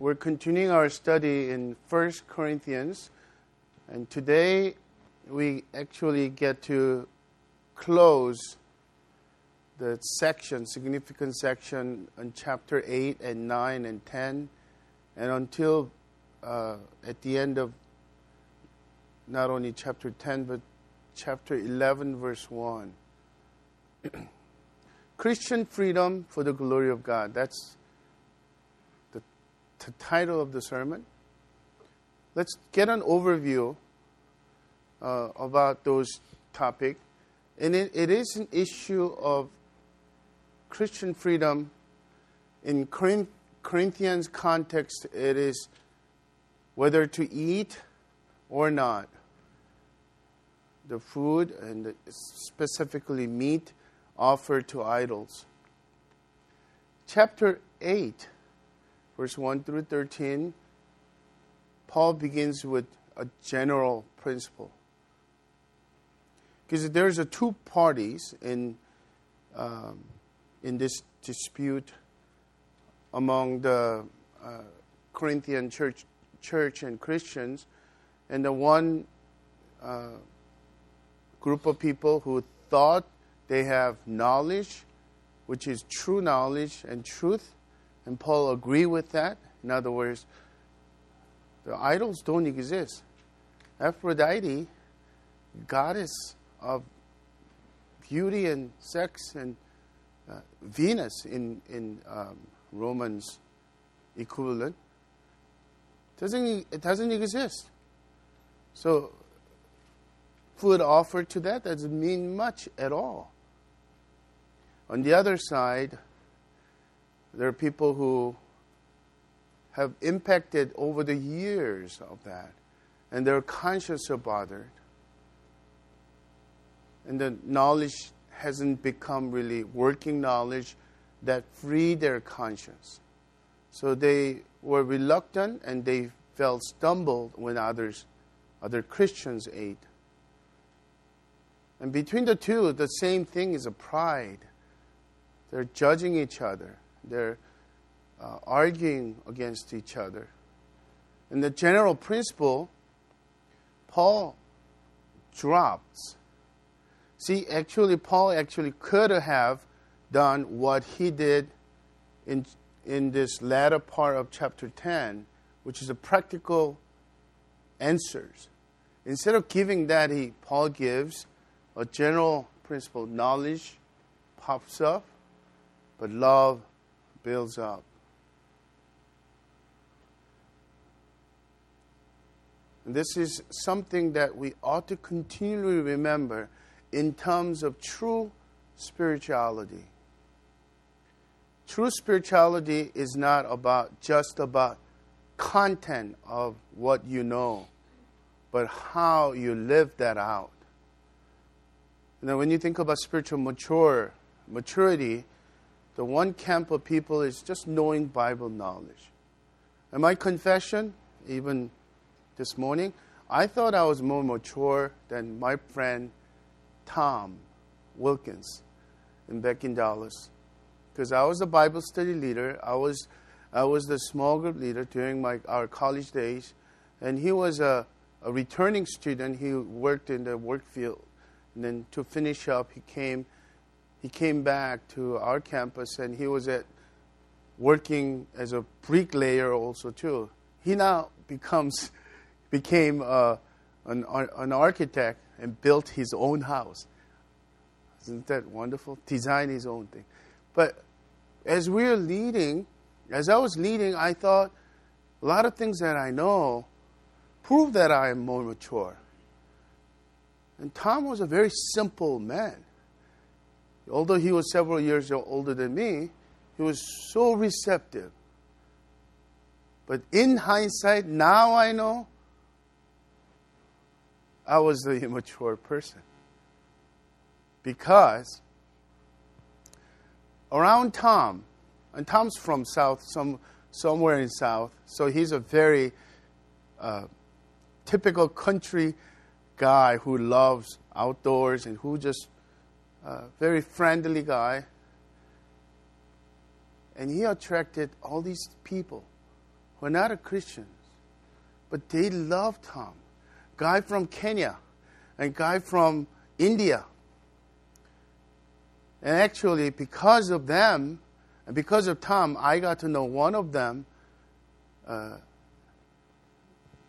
We're continuing our study in 1 Corinthians, and today we actually get to close the section, significant section, in chapter 8 and 9 and 10, and until uh, at the end of not only chapter 10 but chapter 11, verse 1. Christian freedom for the glory of God. That's the title of the sermon. Let's get an overview uh, about those topics. And it, it is an issue of Christian freedom. In Corinthians context, it is whether to eat or not. The food, and specifically meat, offered to idols. Chapter 8, verse 1 through 13, Paul begins with a general principle. Because there's a two parties in, um, in this dispute among the uh, Corinthian church, church and Christians, and the one uh, group of people who thought they have knowledge, which is true knowledge and truth. And Paul agree with that. In other words, the idols don't exist. Aphrodite, goddess of beauty and sex, and uh, Venus in in um, Romans equivalent doesn't it doesn't exist. So food offered to that doesn't mean much at all. On the other side, there are people who have impacted over the years of that, and they're conscious about it. And the knowledge hasn't become really working knowledge that free their conscience. So they were reluctant and they felt stumbled when others, other Christians ate. And between the two, the same thing is a pride. They're judging each other. They're uh, arguing against each other. And the general principle, Paul drops. See, actually, Paul actually could have done what he did in, in this latter part of chapter 10, which is a practical answers. Instead of giving that, he, Paul gives a general principle knowledge pops up, but love builds up. And this is something that we ought to continually remember in terms of true spirituality. True spirituality is not about just about content of what you know, but how you live that out. Now, when you think about spiritual mature maturity, the one camp of people is just knowing Bible knowledge. And my confession, even this morning, I thought I was more mature than my friend Tom Wilkins in back in Dallas. Because I was a Bible study leader. I was, I was the small group leader during my, our college days. And he was a, a returning student. He worked in the work field. And then to finish up, he came he came back to our campus and he was at working as a bricklayer also too. He now becomes became uh, an, an architect and built his own house. Isn't that wonderful? Design his own thing. But as we are leading, as I was leading, I thought a lot of things that I know prove that I am more mature. And Tom was a very simple man although he was several years older than me, he was so receptive. But in hindsight, now I know I was the immature person. Because around Tom, and Tom's from South, some, somewhere in South, so he's a very uh, typical country guy who loves outdoors and who just uh, very friendly guy. And he attracted all these people, who are not Christians, but they loved Tom. Guy from Kenya and guy from India. And actually, because of them, and because of Tom, I got to know one of them uh,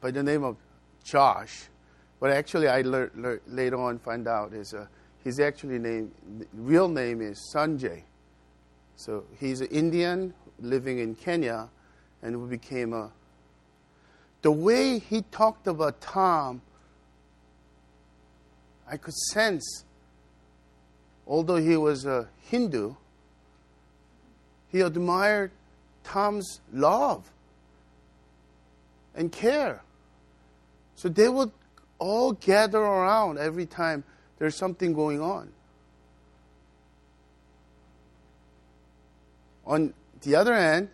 by the name of Josh. But actually, I lear, lear, later on find out is uh, his actually name, real name is Sanjay. So he's an Indian living in Kenya, and we became a. The way he talked about Tom, I could sense, although he was a Hindu, he admired Tom's love and care. So they would all gather around every time there's something going on. On the other hand,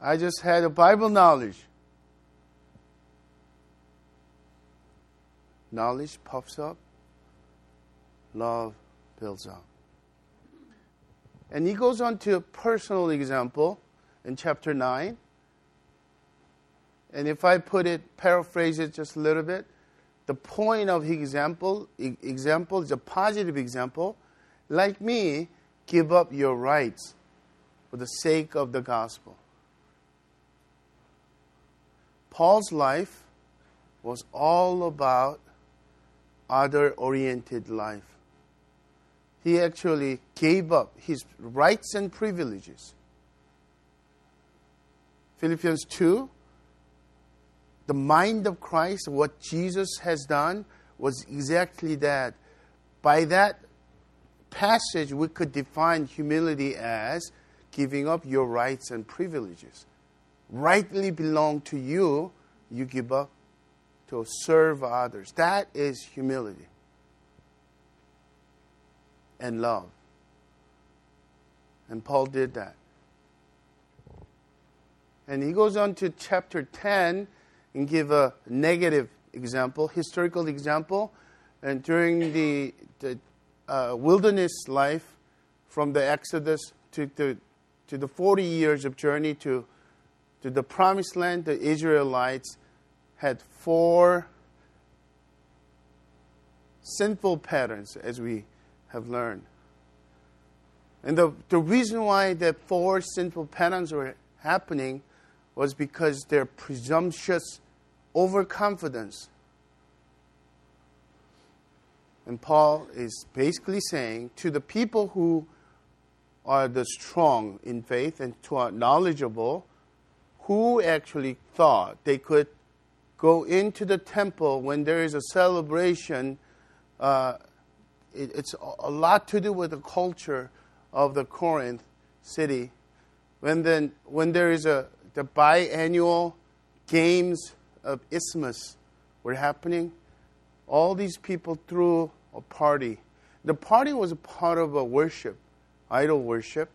I just had a Bible knowledge. Knowledge puffs up, love builds up. And he goes on to a personal example in chapter 9. And if I put it, paraphrase it just a little bit, the point of example, example is a positive example. Like me, give up your rights for the sake of the gospel. Paul's life was all about other oriented life. He actually gave up his rights and privileges. Philippians 2 the mind of Christ, what Jesus has done, was exactly that. By that passage, we could define humility as giving up your rights and privileges. Rightly belong to you, you give up to serve others. That is humility and love. And Paul did that. And he goes on to chapter 10 and give a negative example, historical example. And during the, the uh, wilderness life, from the Exodus to the, to the 40 years of journey to, to the promised land, the Israelites had four sinful patterns, as we have learned. And the, the reason why the four sinful patterns were happening was because their presumptuous overconfidence. And Paul is basically saying to the people who are the strong in faith and who are knowledgeable, who actually thought they could go into the temple when there is a celebration. Uh, it, it's a lot to do with the culture of the Corinth city. When then, when there is a the biannual games of Isthmus were happening, all these people threw a party. The party was a part of a worship, idol worship,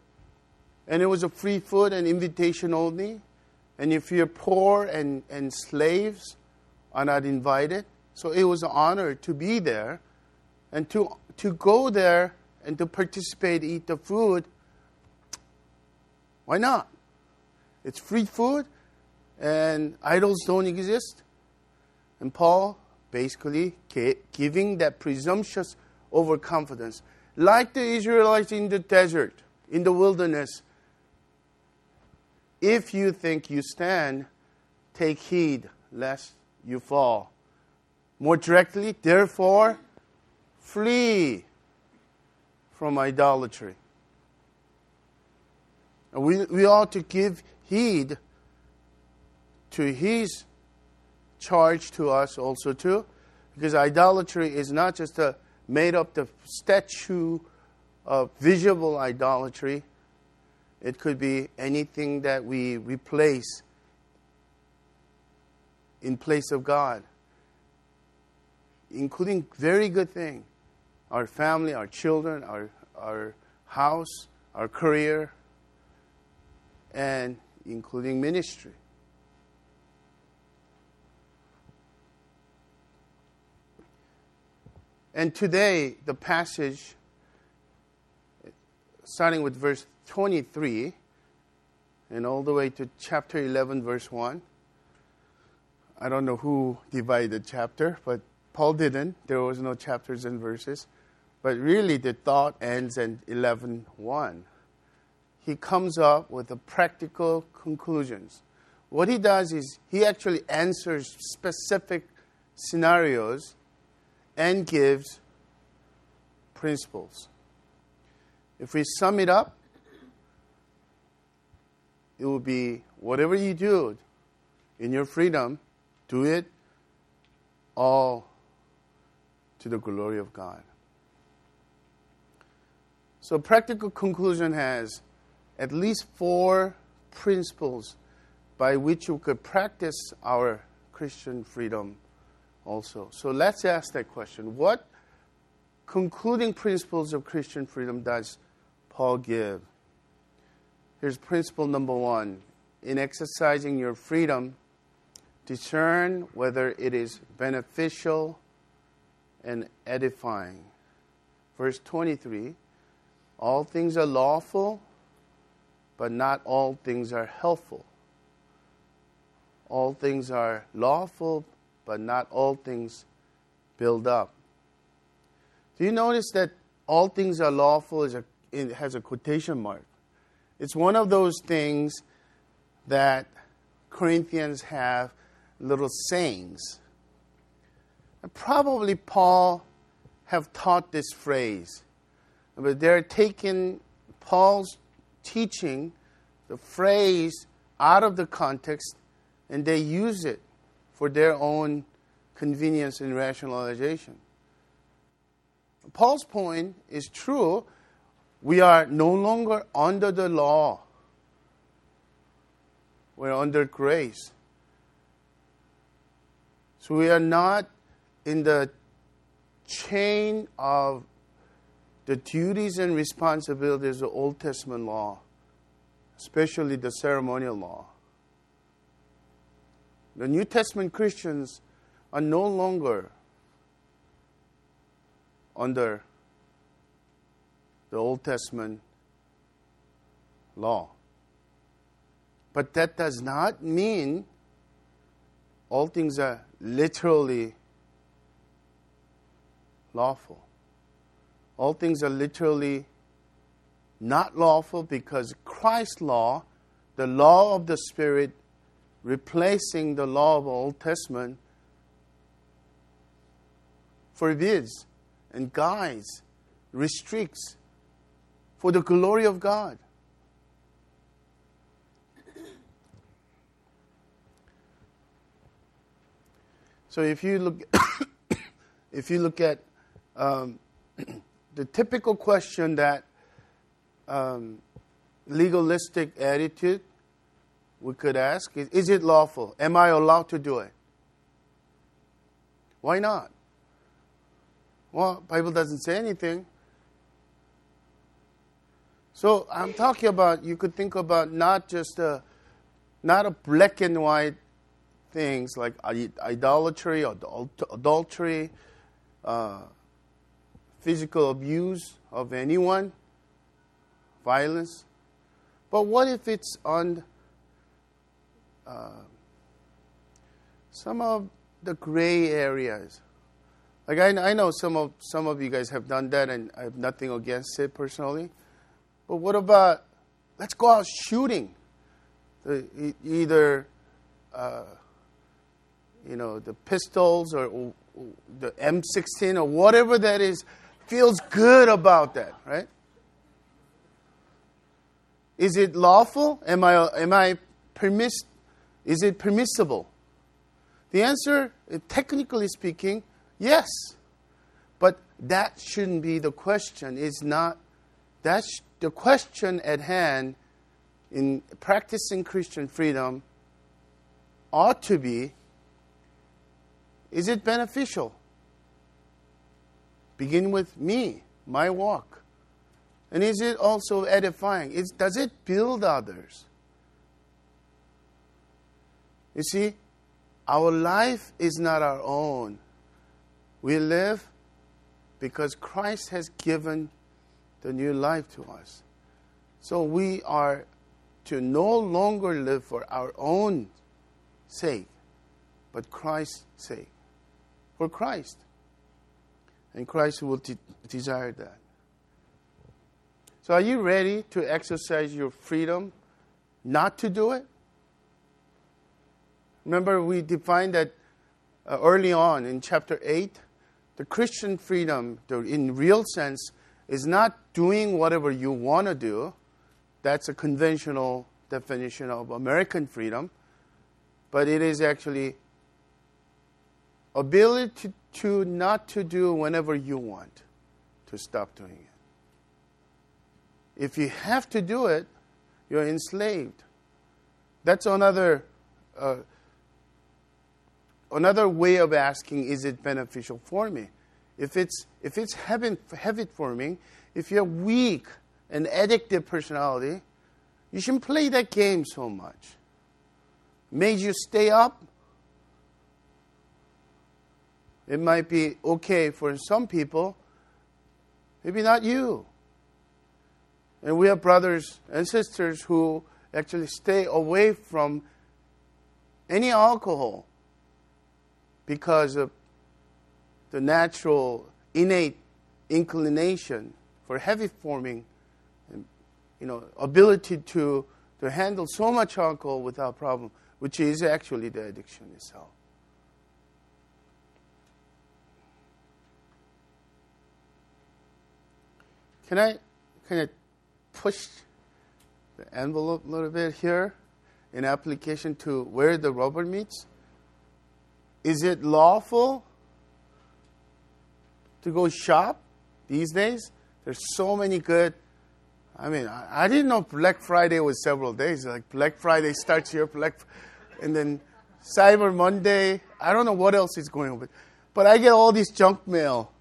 and it was a free food and invitation only. And if you're poor and, and slaves are not invited, so it was an honor to be there and to, to go there and to participate, eat the food. Why not? It's free food, and idols don't exist. And Paul basically giving that presumptuous overconfidence, like the Israelites in the desert, in the wilderness. If you think you stand, take heed lest you fall. More directly, therefore, flee from idolatry. We, we ought to give heed to his charge to us also too. Because idolatry is not just a made up the statue of visible idolatry. It could be anything that we replace in place of god. Including very good thing. Our family our children our our house our career. And including ministry And today, the passage, starting with verse 23, and all the way to chapter 11, verse 1. I don't know who divided the chapter, but Paul didn't. There was no chapters and verses. But really, the thought ends in 11.1. He comes up with the practical conclusions. What he does is he actually answers specific scenarios and gives principles. If we sum it up, it will be whatever you do in your freedom, do it all to the glory of God. So, practical conclusion has at least four principles by which we could practice our Christian freedom also. So, let's ask that question. What concluding principles of Christian freedom does Paul give? Here's principle number one in exercising your freedom, discern whether it is beneficial and edifying. Verse 23 All things are lawful, but not all things are helpful. All things are lawful, but not all things build up. Do you notice that all things are lawful is a, it has a quotation mark? It's one of those things that Corinthians have little sayings. And probably Paul have taught this phrase, but they're taking Paul's teaching, the phrase, out of the context, and they use it for their own convenience and rationalization. Paul's point is true we are no longer under the law. We're under grace. So we are not in the chain of the duties and responsibilities of Old Testament law, especially the ceremonial law. The New Testament Christians are no longer under the Old Testament law. But that does not mean all things are literally lawful. All things are literally not lawful because Christ's law, the law of the Spirit, replacing the law of the Old Testament, forbids and guides, restricts for the glory of God. So if you look, if you look at um, the typical question that um, legalistic attitude we could ask is, is it lawful? Am I allowed to do it? Why not? Well, Bible doesn't say anything. So I'm talking about you could think about not just a not a black and white things like idolatry, or adultery, uh, physical abuse of anyone, violence. But what if it's on uh, some of the gray areas? Like I, I know some of some of you guys have done that, and I have nothing against it personally. But what about let's go out shooting? either uh, you know the pistols or, or the M16 or whatever that is feels good about that, right? Is it lawful? Am I am I permiss? Is it permissible? The answer, uh, technically speaking, yes. But that shouldn't be the question. It's not. That's the question at hand in practicing Christian freedom ought to be is it beneficial? Begin with me, my walk. And is it also edifying? Is, does it build others? You see, our life is not our own. We live because Christ has given the new life to us. So we are to no longer live for our own sake, but Christ's sake. For Christ. And Christ will de- desire that. So, are you ready to exercise your freedom not to do it? Remember, we defined that uh, early on in chapter 8. The Christian freedom, the, in real sense, is not doing whatever you want to do. That's a conventional definition of American freedom. But it is actually ability to, not to do whenever you want to stop doing it. If you have to do it, you're enslaved. That's another uh, another way of asking, is it beneficial for me? If it's, if it's habit, habit forming, if you're weak and addictive personality, you shouldn't play that game so much. Made you stay up. It might be okay for some people, maybe not you. And we have brothers and sisters who actually stay away from any alcohol because of the natural, innate inclination for heavy forming, and, you know, ability to, to handle so much alcohol without problem, which is actually the addiction itself. Can I kind of push the envelope a little bit here in application to where the rubber meets? Is it lawful to go shop these days? There's so many good. I mean, I, I didn't know Black Friday was several days. Like Black Friday starts here, Black, and then Cyber Monday. I don't know what else is going on, but I get all this junk mail,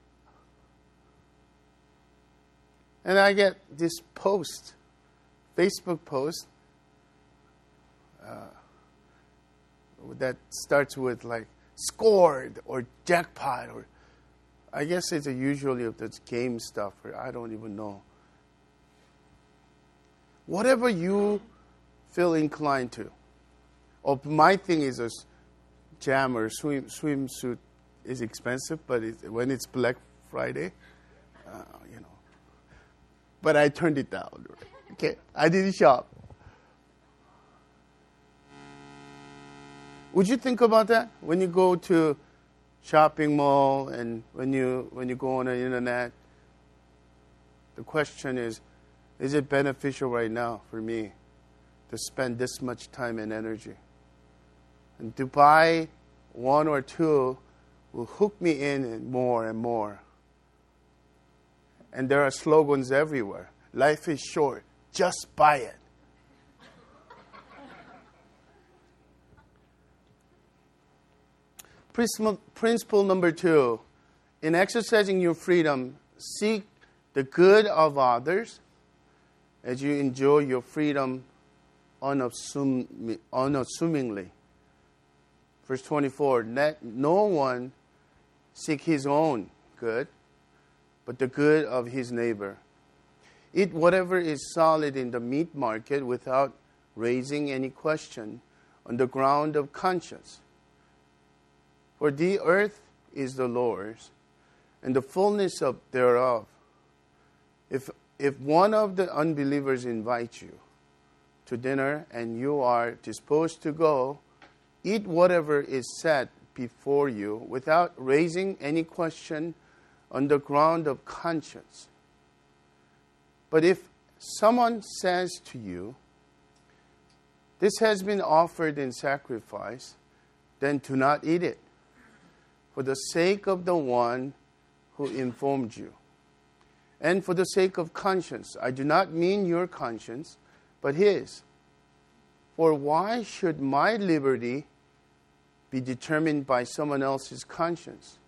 and I get this post, Facebook post, uh, that starts with like scored or jackpot or I guess it's usually of this game stuff or I don't even know. Whatever you feel inclined to. Oh, my thing is a jam or swim swimsuit is expensive, but it, when it's Black Friday, uh, you know. But I turned it down. Okay, I didn't shop. Would you think about that when you go to shopping mall and when you when you go on the internet? The question is, is it beneficial right now for me to spend this much time and energy? And to buy one or two will hook me in more and more. And there are slogans everywhere. Life is short. Just buy it. Principle, number two in exercising your freedom, seek the good of others as you enjoy your freedom unassum- unassumingly. Verse 24 Let no one seek his own good, but the good of his neighbor. Eat whatever is solid in the meat market without raising any question on the ground of conscience. For the earth is the Lord's, and the fullness of thereof. If, if one of the unbelievers invites you to dinner and you are disposed to go, eat whatever is set before you without raising any question on the ground of conscience. But if someone says to you, This has been offered in sacrifice, then do not eat it for the sake of the one who informed you. And for the sake of conscience, I do not mean your conscience, but his. For why should my liberty be determined by someone else's conscience?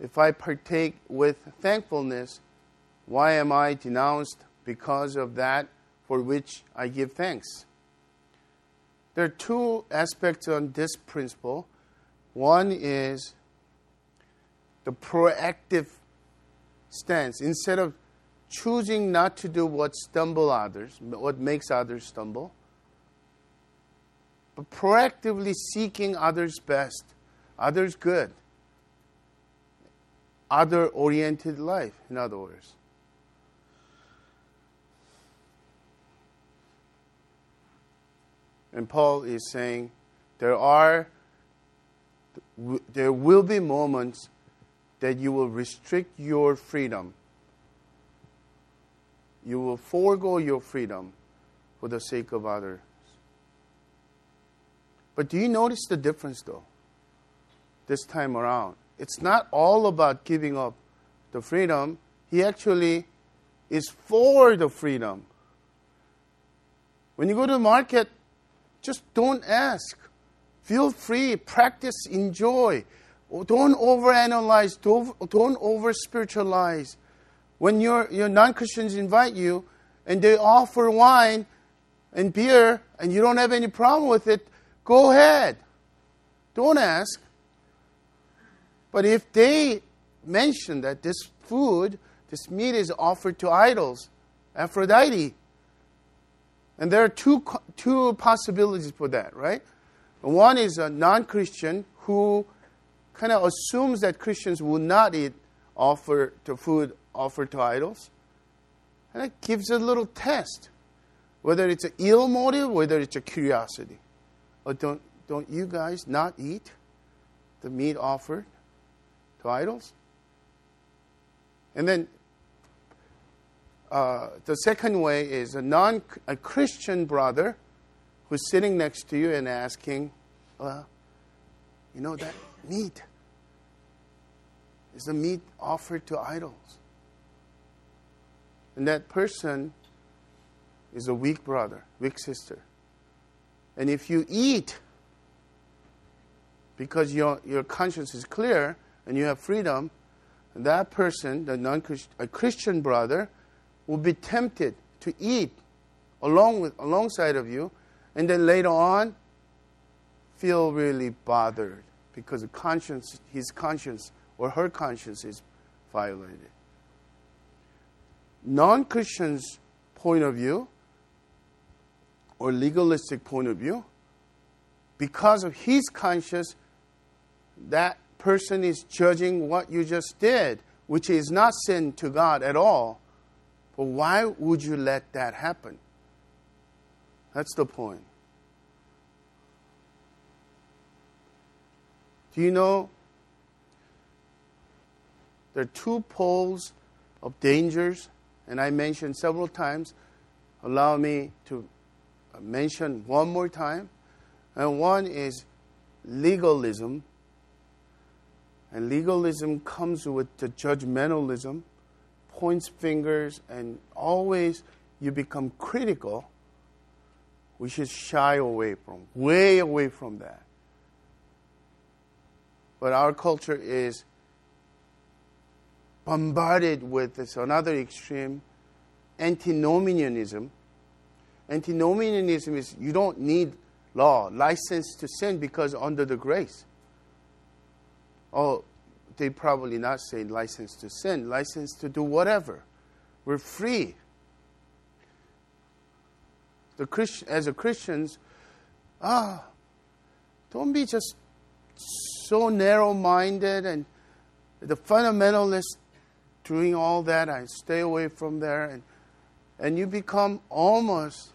If I partake with thankfulness, why am I denounced because of that for which I give thanks? There are two aspects on this principle one is the proactive stance. Instead of choosing not to do what stumble others, what makes others stumble, but proactively seeking others' best, others' good, other oriented life, in other words. And Paul is saying there are there will be moments that you will restrict your freedom. You will forego your freedom for the sake of others. But do you notice the difference though? This time around. It's not all about giving up the freedom. He actually is for the freedom. When you go to the market, just don't ask. Feel free, practice, enjoy. Don't overanalyze, don't, don't over spiritualize. When your, your non Christians invite you and they offer wine and beer and you don't have any problem with it, go ahead. Don't ask. But if they mention that this food, this meat is offered to idols, Aphrodite, and there are two, two possibilities for that, right? One is a non Christian who kind of assumes that Christians will not eat offer to food offered to idols. And it gives a little test whether it's an ill motive, whether it's a curiosity. Or don't, don't you guys not eat the meat offered idols? And then uh, the second way is a non a Christian brother who's sitting next to you and asking, well, you know that meat is the meat offered to idols. And that person is a weak brother, weak sister. And if you eat because your, your conscience is clear and you have freedom, that person, the non a Christian brother, will be tempted to eat along with alongside of you, and then later on feel really bothered because the conscience, his conscience or her conscience is violated. Non Christians' point of view or legalistic point of view, because of his conscience, that person is judging what you just did, which is not sin to God at all but why would you let that happen? That's the point. Do you know there are two poles of dangers, and I mentioned several times. Allow me to mention one more time. And one is legalism. And legalism comes with the judgmentalism points fingers and always you become critical, we should shy away from, way away from that. But our culture is bombarded with this another extreme antinomianism. Antinomianism is you don't need law, license to sin because under the grace. Oh, they probably not say license to sin, license to do whatever. We're free. The Christ, as a Christians, ah, don't be just so narrow-minded and the fundamentalist doing all that. I stay away from there, and and you become almost,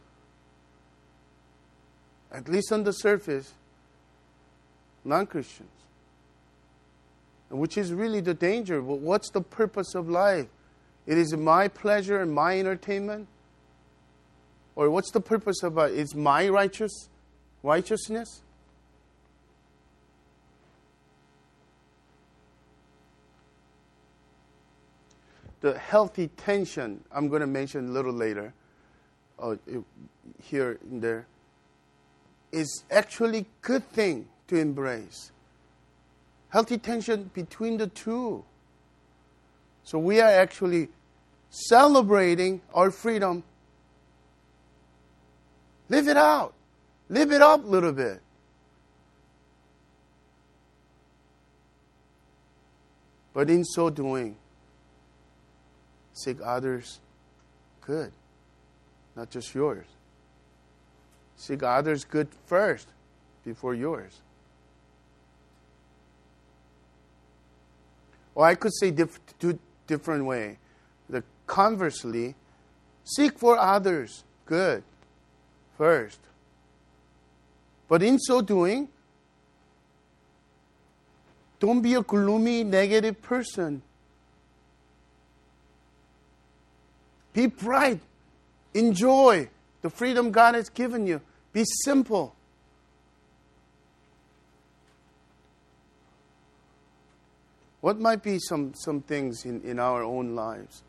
at least on the surface, non-Christians which is really the danger. What's the purpose of life? It is my pleasure and my entertainment? Or what's the purpose of it? It's my righteous righteousness? The healthy tension I'm going to mention a little later, uh, here and there, is actually good thing to embrace healthy tension between the two. So we are actually celebrating our freedom. Live it out. Live it up a little bit. But in so doing, seek others' good, not just yours. Seek others' good first before yours. Or I could say diff- two different way. The conversely, seek for others good first. But in so doing, don't be a gloomy, negative person. Be bright. Enjoy the freedom God has given you. Be simple. What might be some, some things in, in our own lives?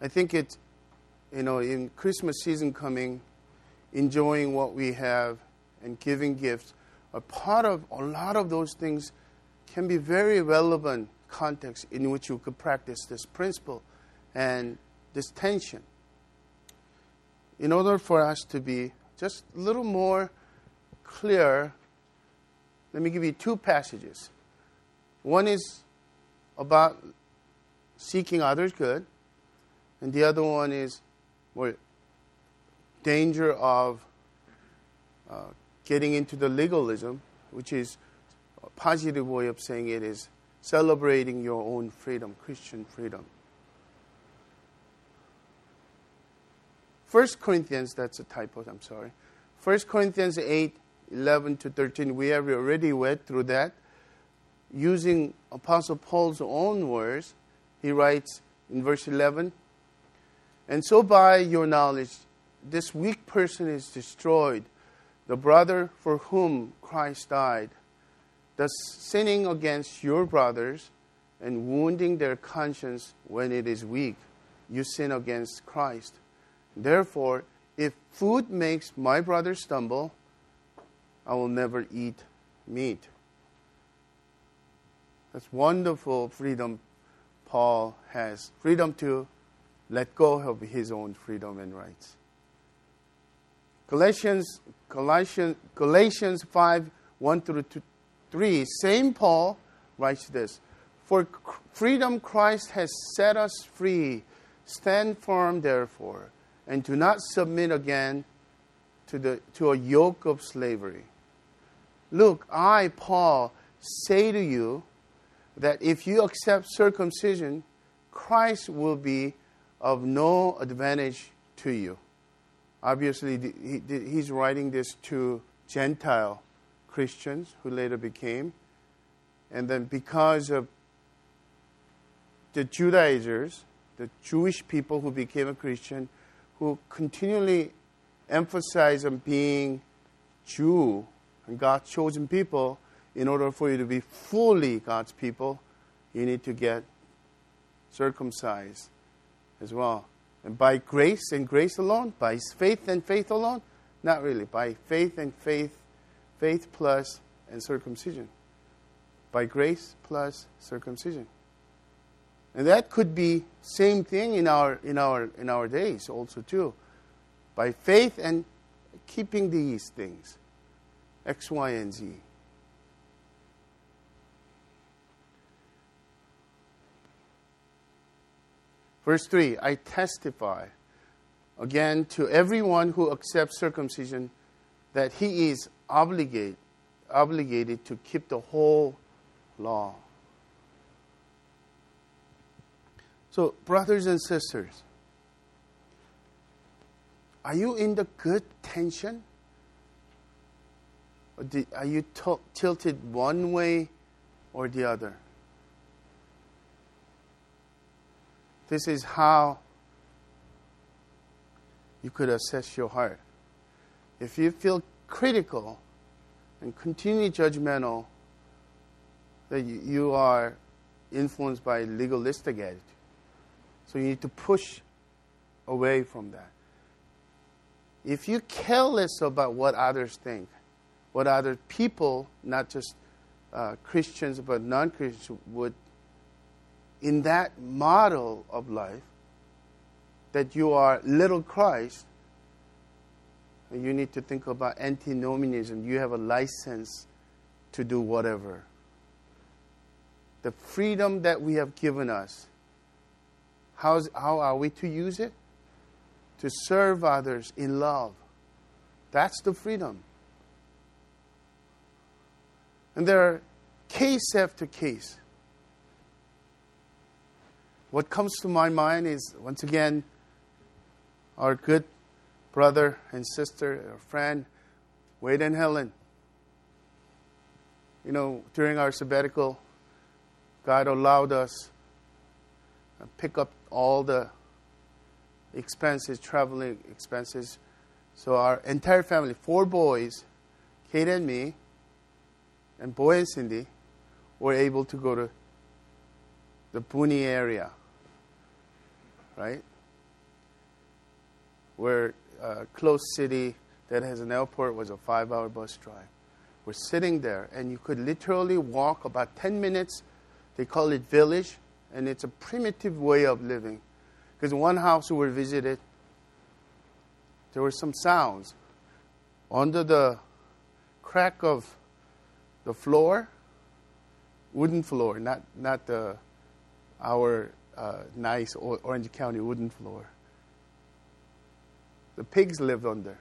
I think it's, you know, in Christmas season coming, enjoying what we have and giving gifts, a part of a lot of those things can be very relevant context in which you could practice this principle and this tension. In order for us to be just a little more clear let me give you two passages. One is about seeking others' good, and the other one is more danger of uh, getting into the legalism, which is a positive way of saying it is celebrating your own freedom, Christian freedom. First Corinthians, that's a typo, I'm sorry. First Corinthians 8 11 to 13, we have already read through that. Using Apostle Paul's own words, he writes in verse 11 And so by your knowledge, this weak person is destroyed, the brother for whom Christ died, thus sinning against your brothers and wounding their conscience when it is weak. You sin against Christ. Therefore, if food makes my brother stumble, I will never eat meat. That's wonderful freedom Paul has. Freedom to let go of his own freedom and rights. Galatians, Galatians, Galatians 5 1 through 3, same Paul writes this For freedom Christ has set us free. Stand firm, therefore, and do not submit again to, the, to a yoke of slavery. Look, I, Paul, say to you that if you accept circumcision, Christ will be of no advantage to you. Obviously, he's writing this to Gentile Christians who later became. And then, because of the Judaizers, the Jewish people who became a Christian, who continually emphasize on being Jew and God's chosen people, in order for you to be fully God's people, you need to get circumcised as well. And by grace and grace alone, by faith and faith alone, not really. By faith and faith, faith plus and circumcision. By grace plus circumcision. And that could be same thing in our in our in our days also too. By faith and keeping these things. X, Y, and Z. Verse 3 I testify again to everyone who accepts circumcision that he is obligated, obligated to keep the whole law. So, brothers and sisters, are you in the good tension? Are you t- tilted one way or the other? This is how you could assess your heart. If you feel critical and continue judgmental, that you are influenced by legalistic attitude. So you need to push away from that. If you care less about what others think, what other people, not just uh, Christians but non Christians, would, in that model of life, that you are little Christ, you need to think about antinomianism. You have a license to do whatever. The freedom that we have given us How's, how are we to use it? To serve others in love. That's the freedom. And there are case after case. What comes to my mind is, once again, our good brother and sister, our friend, Wade and Helen. You know, during our sabbatical, God allowed us to pick up all the expenses, traveling expenses. So our entire family, four boys, Kate and me, and Boy and Cindy, were able to go to the Booney area, right? Where a close city that has an airport was a five hour bus drive. We're sitting there, and you could literally walk about 10 minutes. They call it village, and it's a primitive way of living. Because one house we visited, there were some sounds. Under the crack of the floor, wooden floor, not, not the, our uh, nice Orange County wooden floor. The pigs lived under.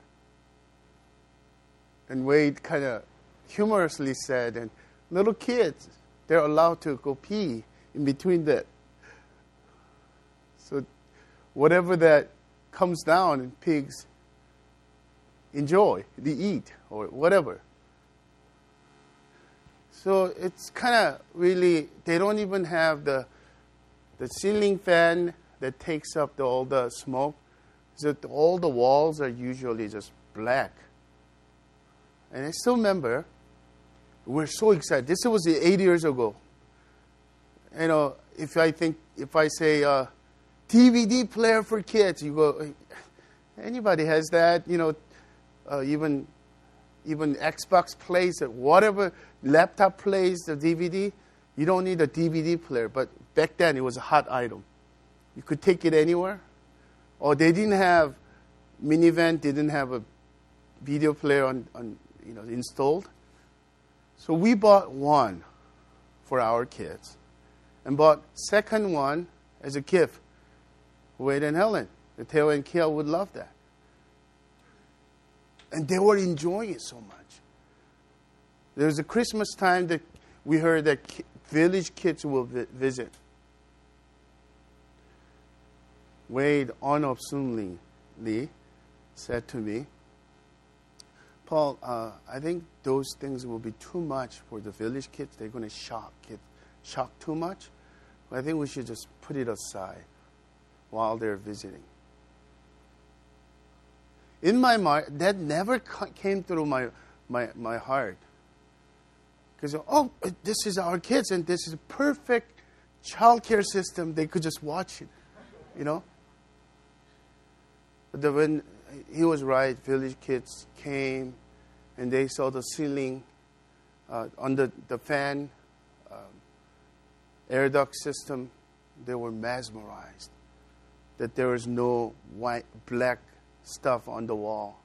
And Wade kind of humorously said, and little kids, they're allowed to go pee in between that. So whatever that comes down pigs enjoy, they eat or whatever. So it's kind of really, they don't even have the, the ceiling fan that takes up the, all the smoke. So all the walls are usually just black. And I still remember, we're so excited. This was eight years ago. You know, if I think, if I say uh, DVD player for kids, you go, anybody has that, you know, uh, even even Xbox plays it, whatever laptop plays the DVD, you don't need a DVD player. But back then, it was a hot item. You could take it anywhere. Or they didn't have minivan, didn't have a video player on, on you know installed. So we bought one for our kids, and bought second one as a gift. Wade and Helen, the Theo and Kia would love that. And they were enjoying it so much. There was a Christmas time that we heard that village kids will visit. Wade unobtrusively said to me, Paul, uh, I think those things will be too much for the village kids. They're going to shock kids, shock too much. I think we should just put it aside while they're visiting in my mind, that never came through my, my, my heart. Because, oh, this is our kids, and this is a perfect child care system. They could just watch it, you know? But the, when he was right, village kids came and they saw the ceiling uh, under the fan, um, air duct system. They were mesmerized that there was no white, black stuff on the wall.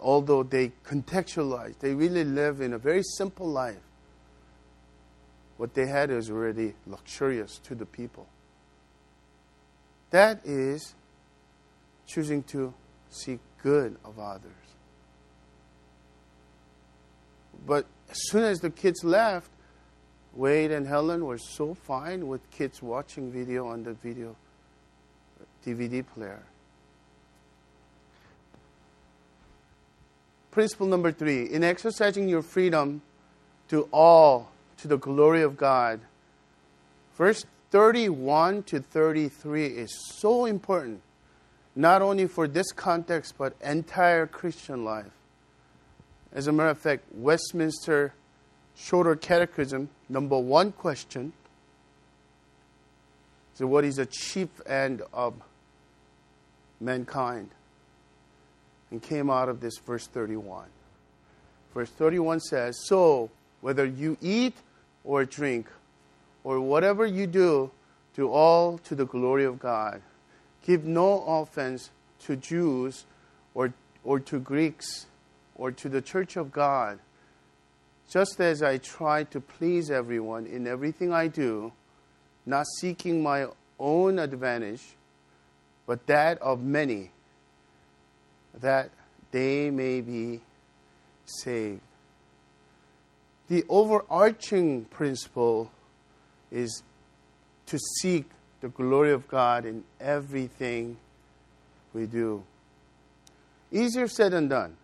Although they contextualize, they really live in a very simple life. What they had is already luxurious to the people. That is choosing to seek good of others. But as soon as the kids left, Wade and Helen were so fine with kids watching video on the video DVD player. Principle number three in exercising your freedom to all to the glory of God, verse 31 to 33 is so important, not only for this context, but entire Christian life. As a matter of fact, Westminster Shorter Catechism, number one question so, what is the chief end of mankind? And came out of this verse 31. Verse 31 says, So, whether you eat or drink, or whatever you do, do all to the glory of God. Give no offense to Jews or, or to Greeks or to the church of God, just as I try to please everyone in everything I do, not seeking my own advantage, but that of many, that they may be saved. The overarching principle is to seek the glory of God in everything we do. Easier said than done.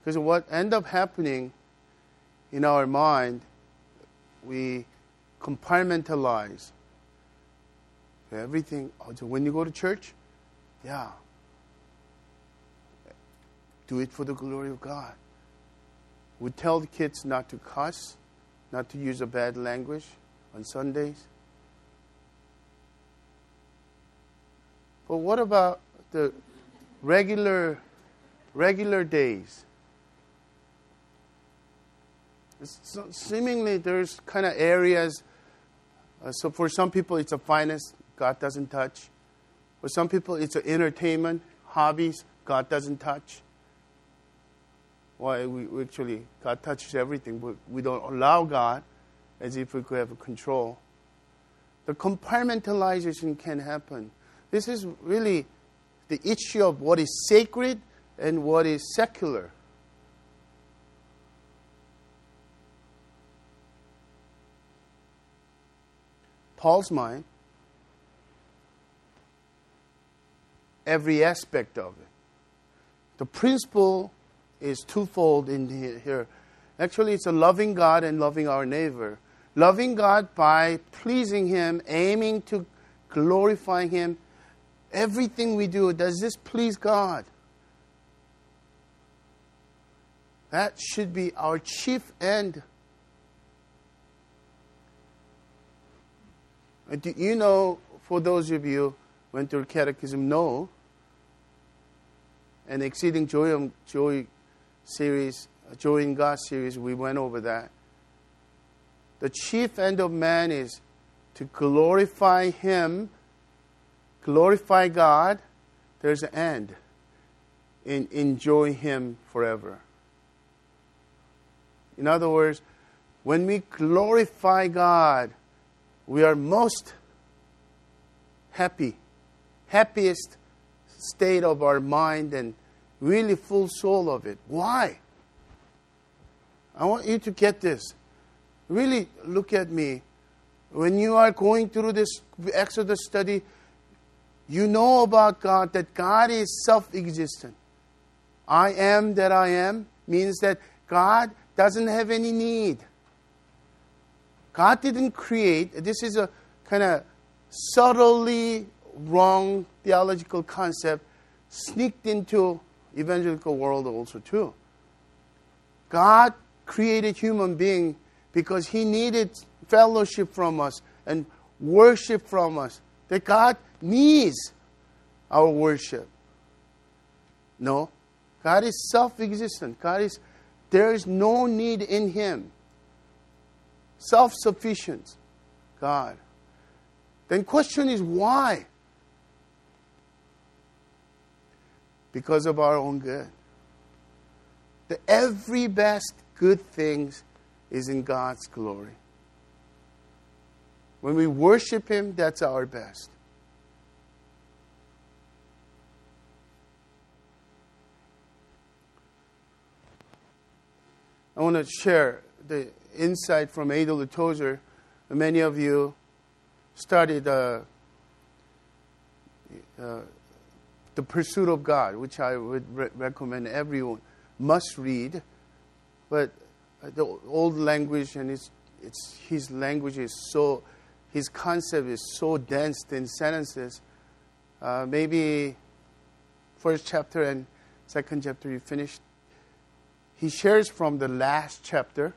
Because what end up happening in our mind, we compartmentalize everything. Oh, when you go to church, yeah, do it for the glory of God. We tell the kids not to cuss, not to use a bad language on Sundays. But what about the regular regular days? It's, seemingly, there's kind of areas. Uh, so for some people, it's a finance God doesn't touch. For some people, it's entertainment, hobbies God doesn't touch. Why we, we actually God touches everything, but we don't allow God as if we could have control. The compartmentalization can happen. This is really the issue of what is sacred and what is secular. Paul's mind, every aspect of it. The principle is twofold in here. Actually, it's a loving God and loving our neighbor. Loving God by pleasing Him, aiming to glorify Him. Everything we do, does this please God? That should be our chief end. Do you know, for those of you who went through catechism, know, and exceeding joy, joy series, Joy in God series, we went over that. The chief end of man is to glorify Him, glorify God. There's an end in enjoy Him forever. In other words, when we glorify God, we are most happy, happiest state of our mind and really full soul of it. Why? I want you to get this. Really look at me. When you are going through this Exodus study, you know about God, that God is self existent. I am that I am means that God doesn't have any need. God didn't create, this is a kind of subtly wrong theological concept sneaked into evangelical world also too. God created human being because he needed fellowship from us and worship from us. That God needs our worship. No. God is self-existent. God is there is no need in him. Self-sufficient God. Then question is why? Because of our own good. The every best good things is in God's glory. When we worship Him, that's our best. I want to share the insight from Adolf Tozer. Many of you studied uh, uh, The Pursuit of God, which I would re- recommend everyone must read but the old language and it's, it's, his language is so, his concept is so dense in sentences. Uh, maybe first chapter and second chapter you finished. He shares from the last chapter,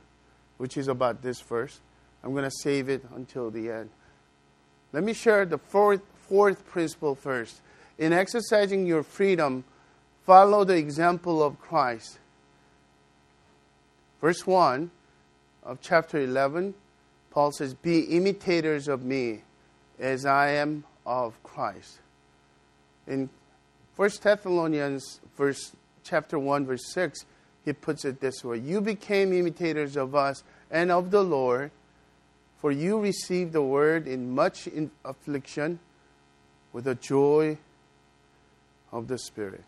which is about this verse. I'm going to save it until the end. Let me share the fourth, fourth principle first. In exercising your freedom, follow the example of Christ verse 1 of chapter 11, Paul says, Be imitators of me as I am of Christ. In 1 Thessalonians verse, chapter 1, verse 6, he puts it this way You became imitators of us and of the Lord, for you received the word in much affliction, with a joy of the Spirit.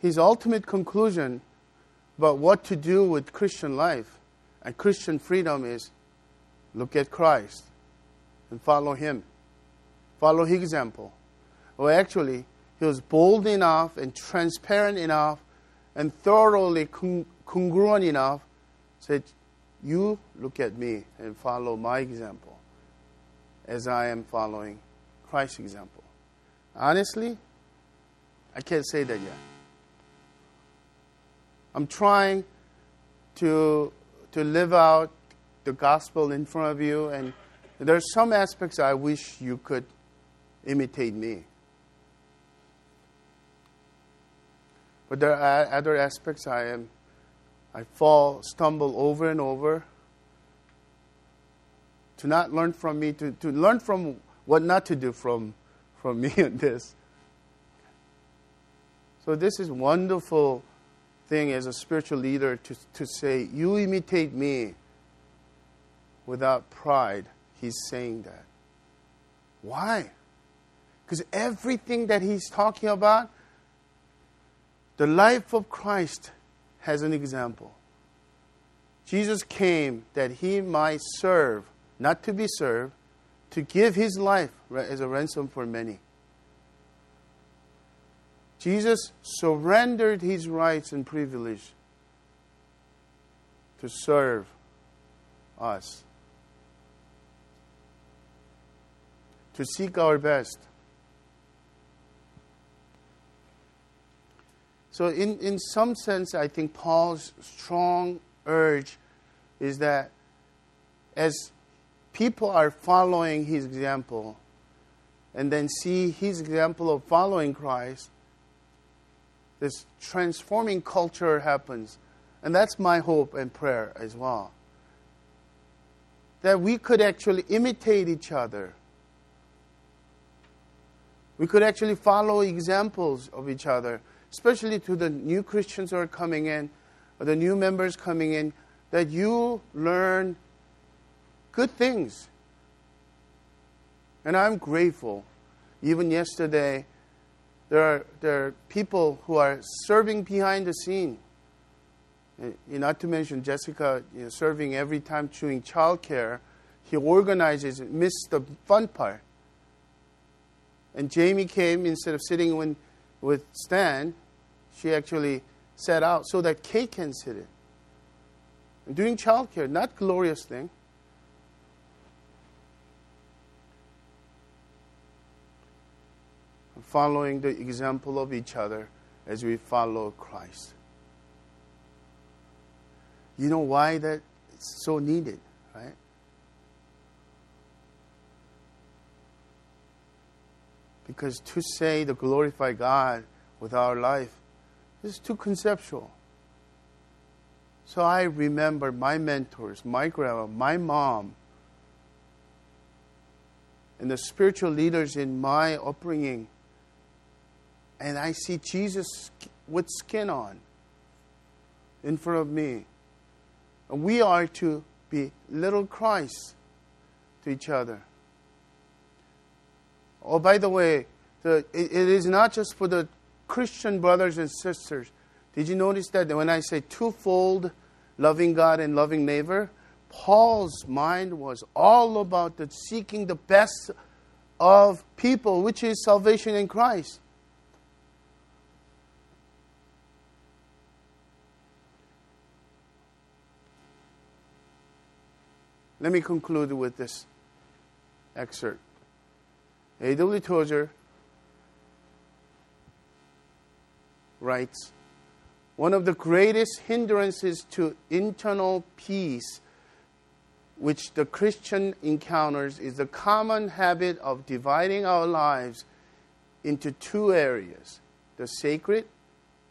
His ultimate conclusion about what to do with Christian life and Christian freedom is look at Christ and follow Him. Follow His example. Well, actually, he was bold enough and transparent enough and thoroughly congruent enough said, You look at me and follow my example as I am following Christ's example. Honestly, I can't say that yet. I'm trying to, to live out the gospel in front of you, and there are some aspects I wish you could imitate me. But there are other aspects I am, I fall, stumble over and over. To not learn from me, to, to learn from what not to do from, from me in this. So this is wonderful thing as a spiritual leader to, to say, you imitate me without pride. He's saying that. Why? Because everything that he's talking about the life of Christ has an example. Jesus came that he might serve, not to be served, to give his life as a ransom for many. Jesus surrendered his rights and privilege to serve us, to seek our best, So, in, in some sense, I think Paul's strong urge is that as people are following his example and then see his example of following Christ, this transforming culture happens. And that's my hope and prayer as well. That we could actually imitate each other. We could actually follow examples of each other especially to the new Christians who are coming in, or the new members coming in, that you learn good things. And I'm grateful. Even yesterday, there are, there are people who are serving behind the scene. Not to mention Jessica you know, serving every time doing childcare. He organizes, missed the fun part. And Jamie came instead of sitting when with Stan, she actually set out so that Kate can sit in. And doing childcare, not glorious thing. Following the example of each other as we follow Christ. You know why that is so needed, right? Because to say to glorify God with our life is too conceptual. So I remember my mentors, my grandma, my mom, and the spiritual leaders in my upbringing. And I see Jesus with skin on in front of me. And we are to be little Christ to each other. Oh, by the way, the, it, it is not just for the Christian brothers and sisters. Did you notice that when I say twofold, loving God and loving neighbor, Paul's mind was all about the seeking the best of people, which is salvation in Christ. Let me conclude with this excerpt. A.W. Tozer writes One of the greatest hindrances to internal peace which the Christian encounters is the common habit of dividing our lives into two areas the sacred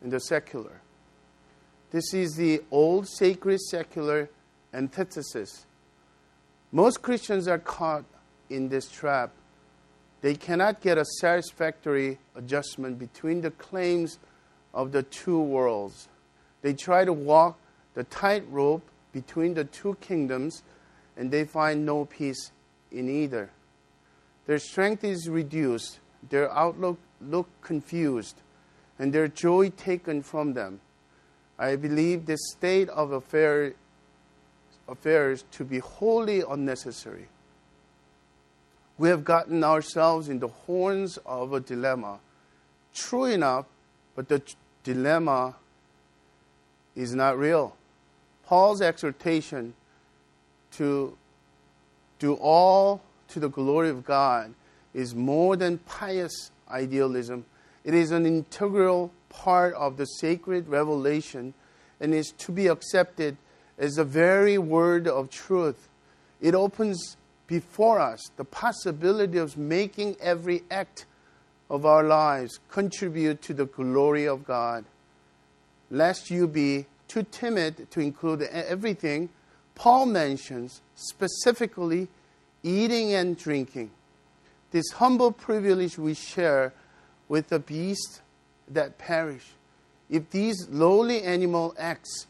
and the secular. This is the old sacred secular antithesis. Most Christians are caught in this trap. They cannot get a satisfactory adjustment between the claims of the two worlds. They try to walk the tightrope between the two kingdoms and they find no peace in either. their strength is reduced, their outlook look confused, and their joy taken from them. I believe this state of affair, affairs to be wholly unnecessary. We have gotten ourselves in the horns of a dilemma. True enough, but the dilemma is not real. Paul's exhortation to do all to the glory of God is more than pious idealism. It is an integral part of the sacred revelation and is to be accepted as the very word of truth. It opens before us the possibility of making every act of our lives contribute to the glory of God. Lest you be too timid to include everything, Paul mentions specifically eating and drinking. This humble privilege we share with the beasts that perish. If these lowly animal acts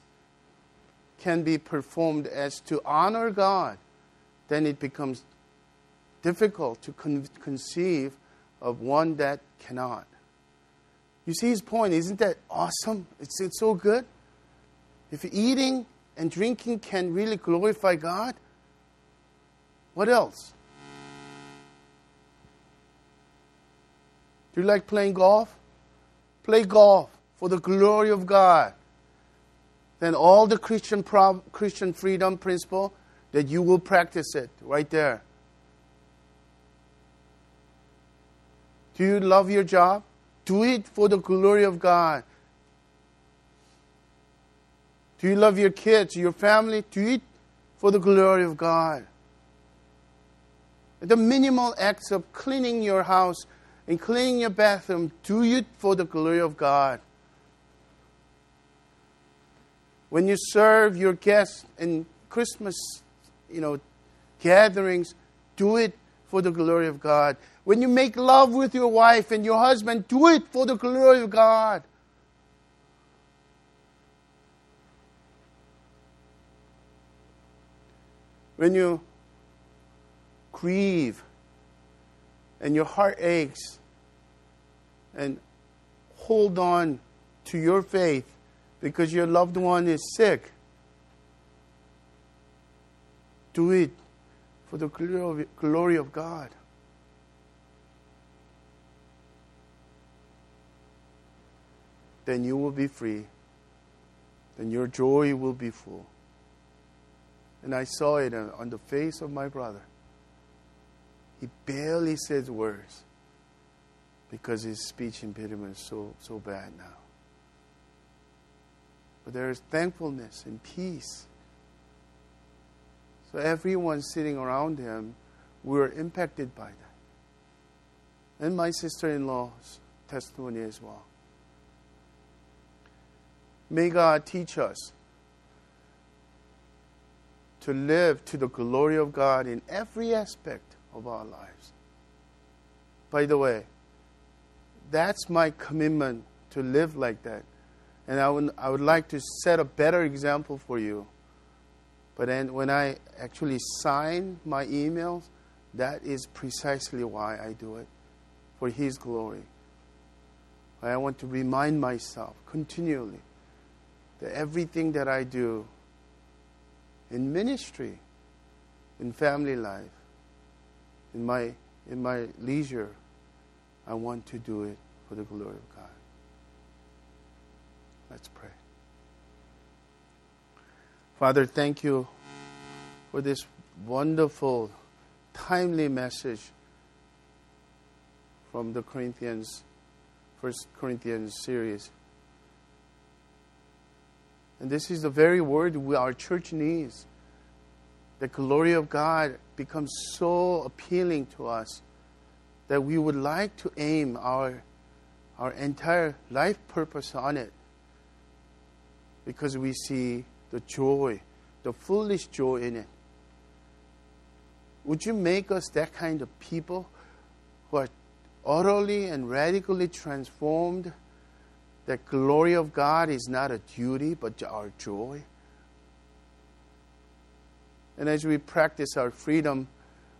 can be performed as to honor God, then it becomes difficult to con- conceive of one that cannot. You see his point? Isn't that awesome? It's, it's so good. If eating and drinking can really glorify God, what else? Do you like playing golf? Play golf for the glory of God. Then all the Christian, Christian freedom principle, that you will practice it right there. Do you love your job? Do it for the glory of God. Do you love your kids, your family? Do it for the glory of God. The minimal acts of cleaning your house and cleaning your bathroom, do it for the glory of God. When you serve your guests in Christmas, you know, gatherings, do it for the glory of God. When you make love with your wife and your husband, do it for the glory of God. When you grieve and your heart aches and hold on to your faith because your loved one is sick, do it for the glory of God. Then you will be free. Then your joy will be full. And I saw it on the face of my brother. He barely says words because his speech impediment is so, so bad now. But there is thankfulness and peace. So everyone sitting around him we were impacted by that. And my sister in law's testimony as well. May God teach us to live to the glory of God in every aspect of our lives. By the way, that's my commitment to live like that. And I would, I would like to set a better example for you. But then when I actually sign my emails, that is precisely why I do it for His glory. I want to remind myself continually that everything that I do in ministry, in family life, in my, in my leisure, I want to do it for the glory of God. Let's pray. Father, thank you for this wonderful, timely message from the Corinthians, First Corinthians series. And this is the very word we, our church needs. The glory of God becomes so appealing to us that we would like to aim our, our entire life purpose on it because we see the joy, the foolish joy in it. Would you make us that kind of people who are utterly and radically transformed? That glory of God is not a duty, but our joy. And as we practice our freedom,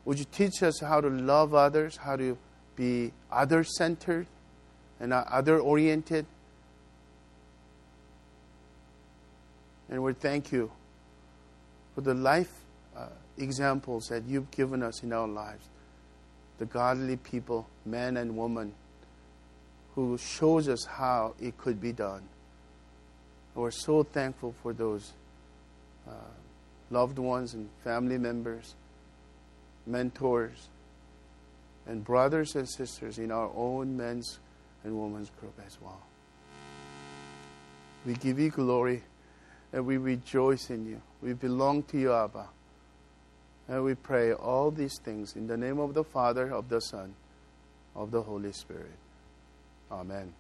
Would you teach us how to love others, how to be other centered and other oriented? And we thank you for the life uh, examples that you've given us in our lives. The godly people, men and women, who shows us how it could be done. We're so thankful for those uh, loved ones and family members, mentors, and brothers and sisters in our own men's and women's group as well. We give you glory and we rejoice in you. We belong to you, Abba. And we pray all these things in the name of the Father, of the Son, of the Holy Spirit. Amen.